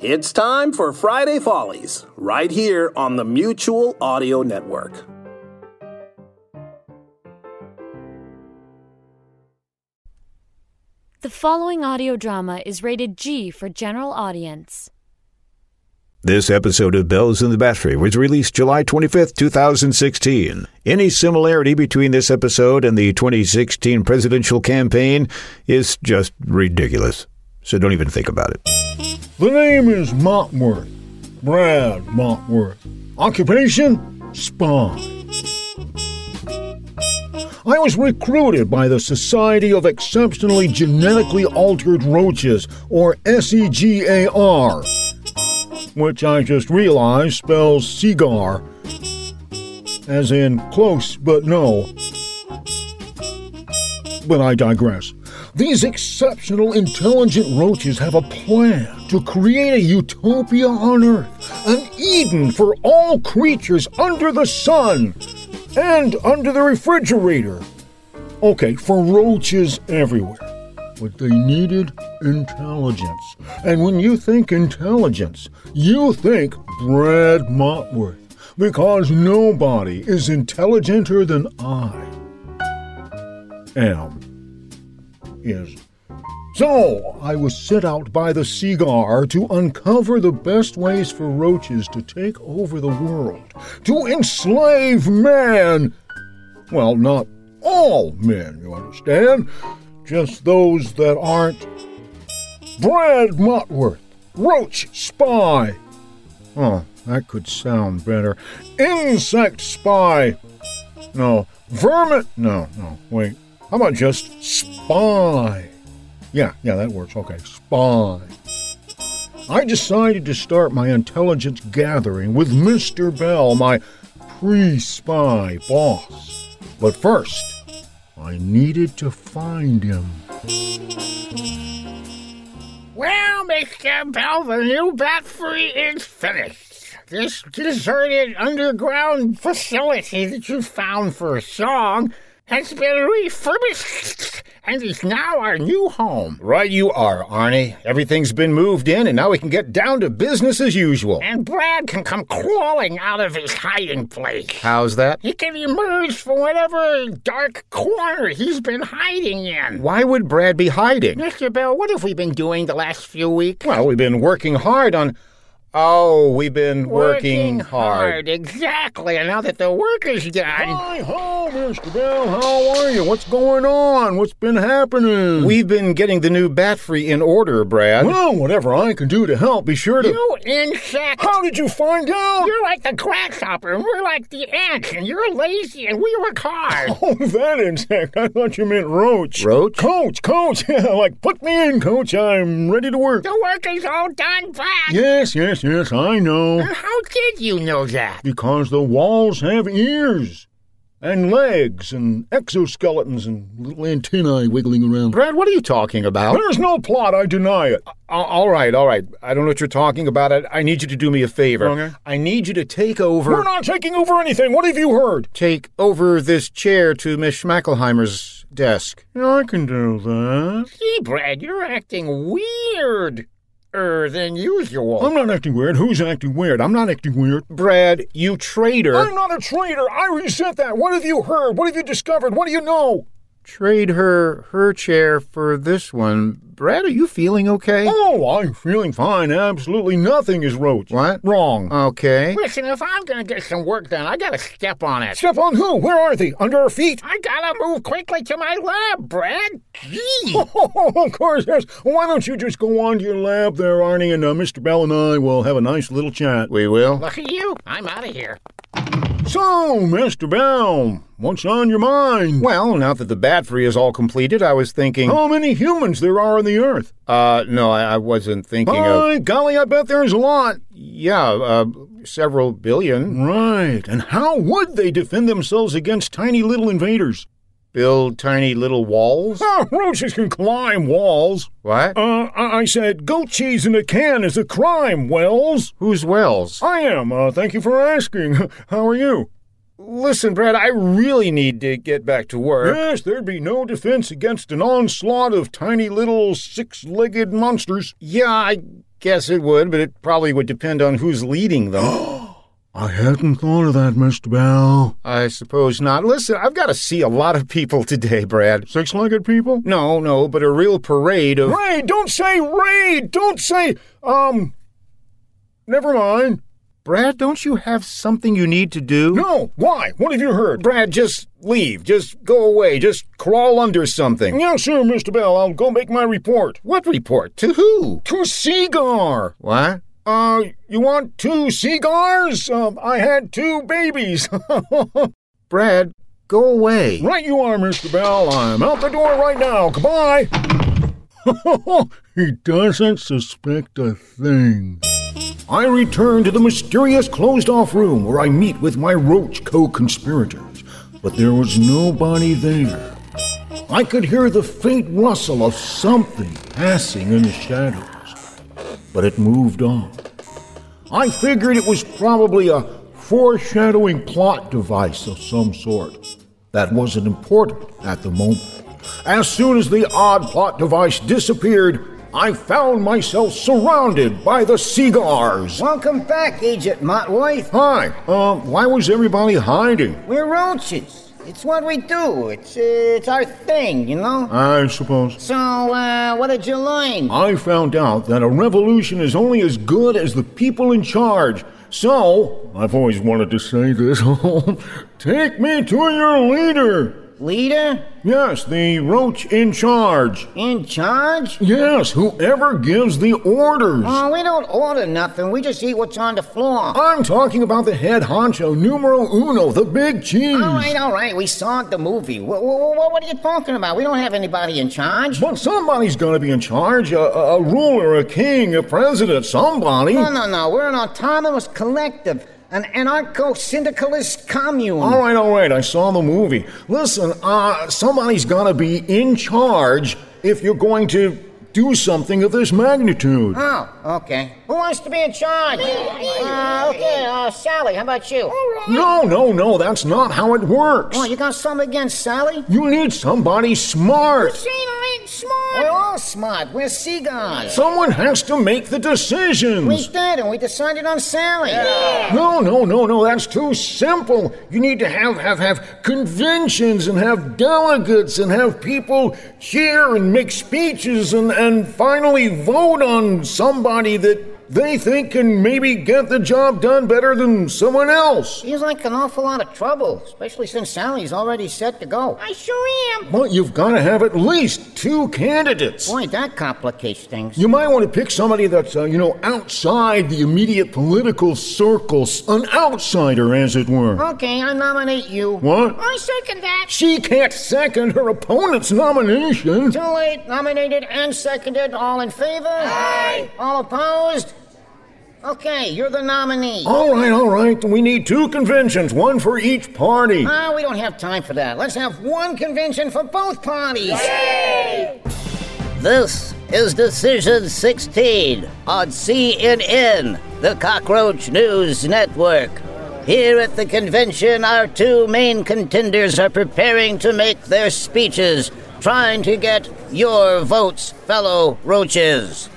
It's time for Friday Follies, right here on the Mutual Audio Network. The following audio drama is rated G for general audience. This episode of Bells in the Battery was released July 25th, 2016. Any similarity between this episode and the 2016 presidential campaign is just ridiculous. So don't even think about it. The name is Montworth. Brad Montworth. Occupation? Spy. I was recruited by the Society of Exceptionally Genetically Altered Roaches, or SEGAR, which I just realized spells cigar, as in close but no. But I digress. These exceptional intelligent roaches have a plan to create a utopia on Earth, an Eden for all creatures under the sun and under the refrigerator. Okay, for roaches everywhere. But they needed intelligence. And when you think intelligence, you think Brad Montworth. Because nobody is intelligenter than I am is. So, I was sent out by the Cigar to uncover the best ways for roaches to take over the world, to enslave man. Well, not all men, you understand, just those that aren't. Brad Montworth, Roach Spy. Oh, that could sound better. Insect Spy. No, Vermin. No, no, wait. How about just spy? Yeah, yeah, that works. Okay, spy. I decided to start my intelligence gathering with Mr. Bell, my pre spy boss. But first, I needed to find him. Well, Mr. Bell, the new battery is finished. This deserted underground facility that you found for a song has been refurbished and is now our new home. Right, you are, Arnie. Everything's been moved in, and now we can get down to business as usual. And Brad can come crawling out of his hiding place. How's that? He can emerge from whatever dark corner he's been hiding in. Why would Brad be hiding? Mr. Bell, what have we been doing the last few weeks? Well, we've been working hard on. Oh, we've been working, hard. Exactly. And now that the work is done. Hi ho, Mr. Bell. How are you? What's going on? What's been happening? We've been getting the new battery in order, Brad. Well, whatever I can do to help, be sure to. You insect! How did you find out? You're like the grasshopper, and we're like the ants, and you're lazy, and we work hard. Oh, that insect. I thought you meant roach. Roach? Coach, coach. Yeah, like, put me in, coach. I'm ready to work. the work is all done, Brad. Yes, yes, yes, I know. How did you know that? Because the walls have ears and legs and exoskeletons and little antennae wiggling around. Brad, what are you talking about? There's no plot, I deny it. Al- all right, all right. I don't know what you're talking about. I, I need you to do me a favor. Okay. I need you to take over. We're not taking over anything. What have you heard? Take over this chair to Miss Schmackelheimer's desk. Yeah, I can do that. See, Brad, you're acting weird. Er, than usual. I'm not acting weird. Who's acting weird? I'm not acting weird. Brad, you traitor. I'm not a traitor. I resent that. What have you heard? What have you discovered? What do you know? Trade her her chair for this one. Brad, are you feeling okay? Oh, I'm feeling fine. Absolutely nothing is roach. What? Wrong. Okay. Listen, if I'm gonna get some work done, I gotta step on it. Step on who? Where are they? Under our feet? I gotta move quickly to my lab, Brad. Gee. Oh, of course, yes. Why don't you just go on to your lab there, Arnie, and uh, Mr. Bell and I will have a nice little chat. We will. Look at you. I'm out of here. So, Mr. Bell, what's on your mind? Well, now that the bat free is all completed, I was thinking. How many humans there are on the Earth? Uh, no, I, I wasn't thinking By of. golly, I bet there's a lot. Yeah, uh, several billion. Right. And how would they defend themselves against tiny little invaders? Build tiny little walls. Ah, roaches can climb walls. What? Uh, I I said goat cheese in a can is a crime, Wells. Who's Wells? I am. Uh, thank you for asking. How are you? Listen, Brad, I really need to get back to work. Yes, there'd be no defense against an onslaught of tiny little six-legged monsters. Yeah, I guess it would, but it probably would depend on who's leading them. I hadn't thought of that, Mr. Bell. I suppose not. Listen, I've got to see a lot of people today, Brad. Six-legged people? No, no, but a real parade of. Raid! Don't say raid! Don't say, um... Never mind. Brad, don't you have something you need to do? No, why? What have you heard? Brad, just leave. Just go away. Just crawl under something. Yeah, sure, Mr. Bell. I'll go make my report. What report? To who? To SEGAR. What? Uh, you want two Seagars? Um, I had two babies. Brad, go away. right you are, Mr. Bell. I'm out the door right now. Goodbye. he doesn't suspect a thing. I return to the mysterious closed off room where I meet with my roach co conspirators, but there was nobody there. I could hear the faint rustle of something passing in the shadows, but it moved on. I figured it was probably a foreshadowing plot device of some sort. That wasn't important at the moment. As soon as the odd plot device disappeared, I found myself surrounded by the SEGARs. Welcome back, Agent Montworth. Hi, uh, why was everybody hiding? We're roaches. It's what we do. It's uh, it's our thing, you know. I suppose. So, uh, what did you learn? I found out that a revolution is only as good as the people in charge. So, I've always wanted to say this. Take me to your leader. Leader? Yes, the roach in charge. In charge? Yes, whoever gives the orders. Oh, we don't order nothing. We just eat what's on the floor. I'm talking about the head honcho, numero uno, the big cheese. All right, all right. We saw the movie. What, what, what are you talking about? We don't have anybody in charge. But somebody's gonna be in charge. A, a ruler, a king, a president, somebody. No, no, no. We're an autonomous collective, an anarcho-syndicalist commune. All right, all right. I saw the movie. Listen, uh, somebody's gonna be in charge if you're going to do something of this magnitude. Oh, okay. Who wants to be in charge? Uh, okay, uh, Sally, how about you? No, no, no. That's not how it works. Oh, you got something against Sally? You need somebody smart. Saying I ain't smart. We're all smart. We're seagulls. Someone has to make the decisions. We decisions. did, and we decided on Sally. No, no, no, no. That's too simple. You need to have have have conventions and have delegates and have people cheer and make speeches and and finally vote on somebody that they think can maybe get the job done better than someone else. Seems like an awful lot of trouble, especially since Sally's already set to go. I sure am. But you've got to have at least two candidates. Boy, that complicates things. You might want to pick somebody that's, uh, you know, outside the immediate political circles, an outsider, as it were. Okay, I nominate you. What? I second that. She can't second her opponent's nomination. Too late. Nominated and seconded. All in favor? Aye. All opposed? Okay, you're the nominee. All right, all right. We need two conventions, one for each party. Ah, we don't have time for that. Let's have one convention for both parties. This is Decision 16 on CNN, the Cockroach News Network. Here at the convention, our two main contenders are preparing to make their speeches, trying to get your votes, fellow roaches.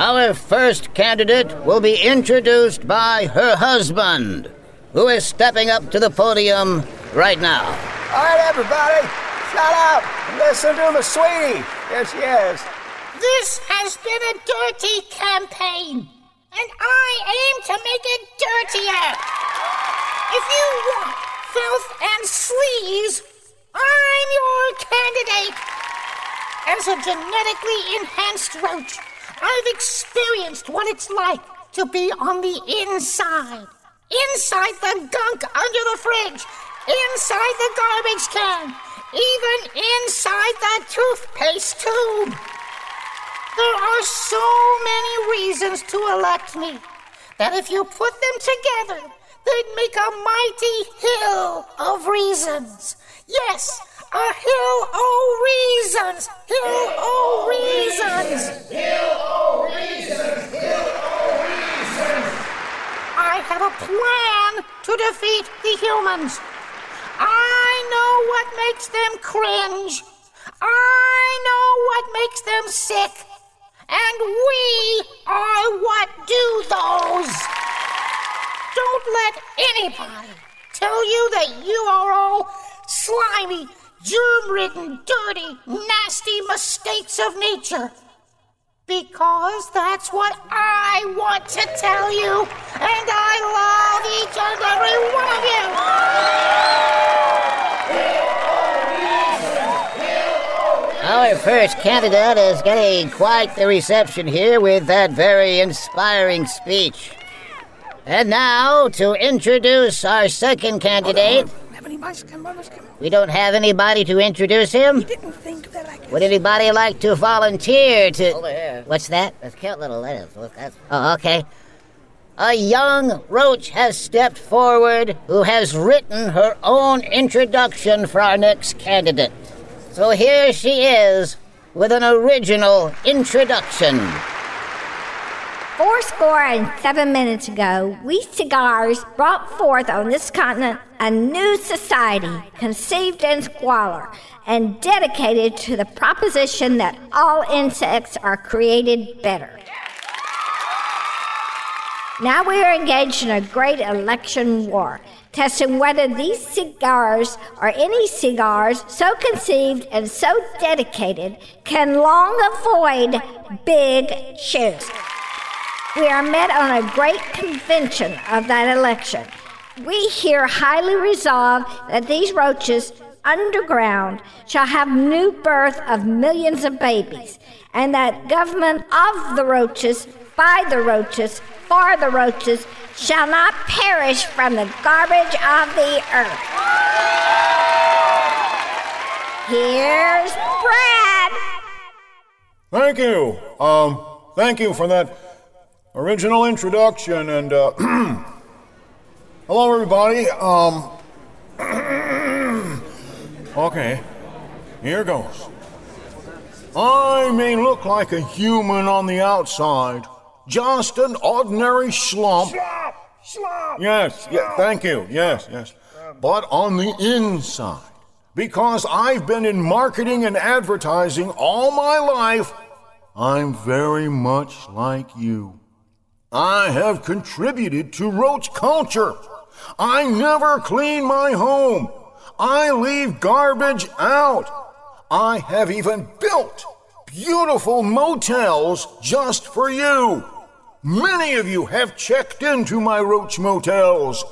Our first candidate will be introduced by her husband, who is stepping up to the podium right now. All right, everybody, shut up and listen to the sweetie. Yes, she is. This has been a dirty campaign, and I aim to make it dirtier. If you want filth and sleaze, I'm your candidate. As a genetically enhanced roach, I've experienced what it's like to be on the inside. inside the gunk under the fridge, inside the garbage can, even inside the toothpaste tube. There are so many reasons to elect me that if you put them together, they'd make a mighty hill of reasons. Yes, a hill o' reasons. Hill o' reasons. Hill o' reasons. Hill o' reasons. I have a plan to defeat the humans. I know what makes them cringe. I know what makes them sick. And we are what do those. Don't let anybody tell you that you are all slimy, germ ridden, dirty, nasty mistakes of nature. Because that's what I want to tell you, and I love each and every one of you. Our first candidate is getting quite the reception here with that very inspiring speech. And now, to introduce our second candidate. We don't have anybody to introduce him? Would anybody like to volunteer to. Over here. What's that? That's cute little lettuce. Look, that's. Oh, okay. A young roach has stepped forward who has written her own introduction for our next candidate. So here she is with an original introduction. Four score and seven minutes ago, we cigars brought forth on this continent a new society conceived in squalor and dedicated to the proposition that all insects are created better. Now we are engaged in a great election war, testing whether these cigars or any cigars so conceived and so dedicated can long avoid big shoes. We are met on a great convention of that election. We here highly resolve that these roaches underground shall have new birth of millions of babies, and that government of the roaches, by the roaches, for the roaches, shall not perish from the garbage of the earth. Here's Brad. Thank you. Um, thank you for that original introduction and uh, hello everybody. Um, okay, here goes. I may look like a human on the outside, just an ordinary schlump. Slop! Slop! Yes, yeah, thank you. Yes, yes. But on the inside, because I've been in marketing and advertising all my life, I'm very much like you. I have contributed to roach culture. I never clean my home. I leave garbage out. I have even built beautiful motels just for you. Many of you have checked into my roach motels.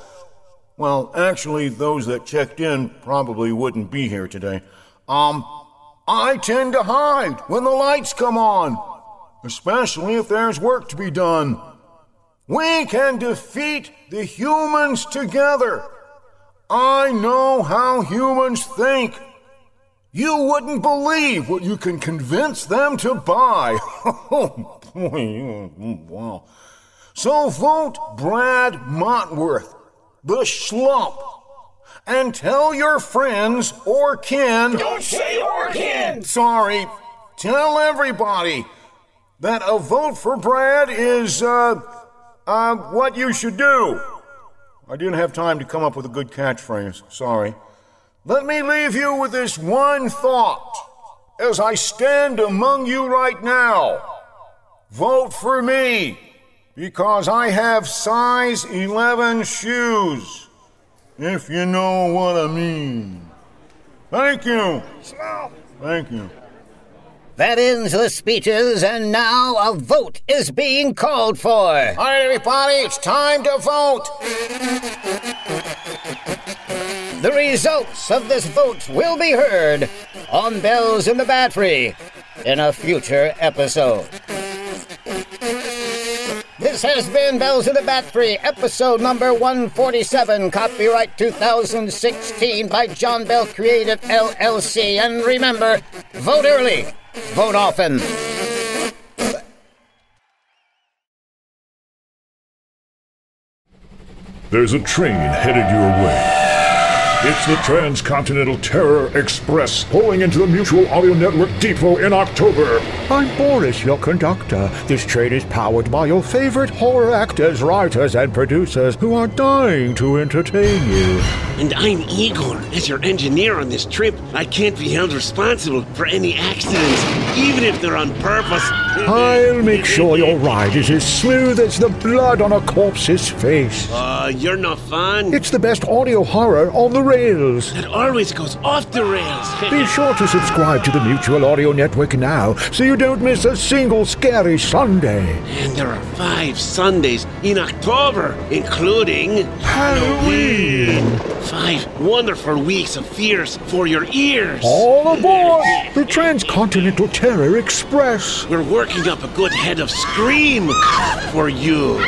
Well, actually, those that checked in probably wouldn't be here today. Um, I tend to hide when the lights come on, especially if there's work to be done. We can defeat the humans together. I know how humans think. You wouldn't believe what you can convince them to buy. Oh. Wow. So vote Brad Montworth, the schlump, and tell your friends or kin. Don't say or kin! Sorry. Tell everybody that a vote for Brad is, uh, uh, what you should do. I didn't have time to come up with a good catchphrase. Sorry. Let me leave you with this one thought as I stand among you right now. Vote for me because I have size 11 shoes, if you know what I mean. Thank you. Thank you. That ends the speeches, and now a vote is being called for. All right, everybody, it's time to vote. The results of this vote will be heard on Bells in the Battery in a future episode. This has been Bells in the Battery, episode number 147, copyright 2016 by John Bell Creative LLC. And remember, vote early, vote often. There's a train headed your way. It's the Transcontinental Terror Express pulling into the Mutual Audio Network depot in October. I'm Boris, your conductor. This train is powered by your favorite horror actors, writers, and producers who are dying to entertain you. And I'm Igor. As your engineer on this trip, I can't be held responsible for any accidents, even if they're on purpose. I'll make sure your ride is as smooth as the blood on a corpse's face. Uh, you're not fun. It's the best audio horror on the rails. It always goes off the rails. Be sure to subscribe to the Mutual Audio Network now so you don't miss a single scary Sunday. And there are five Sundays in October, including Halloween. Five wonderful weeks of fears for your ears. All aboard the Transcontinental Terror Express. We're working up a good head of Scream for you.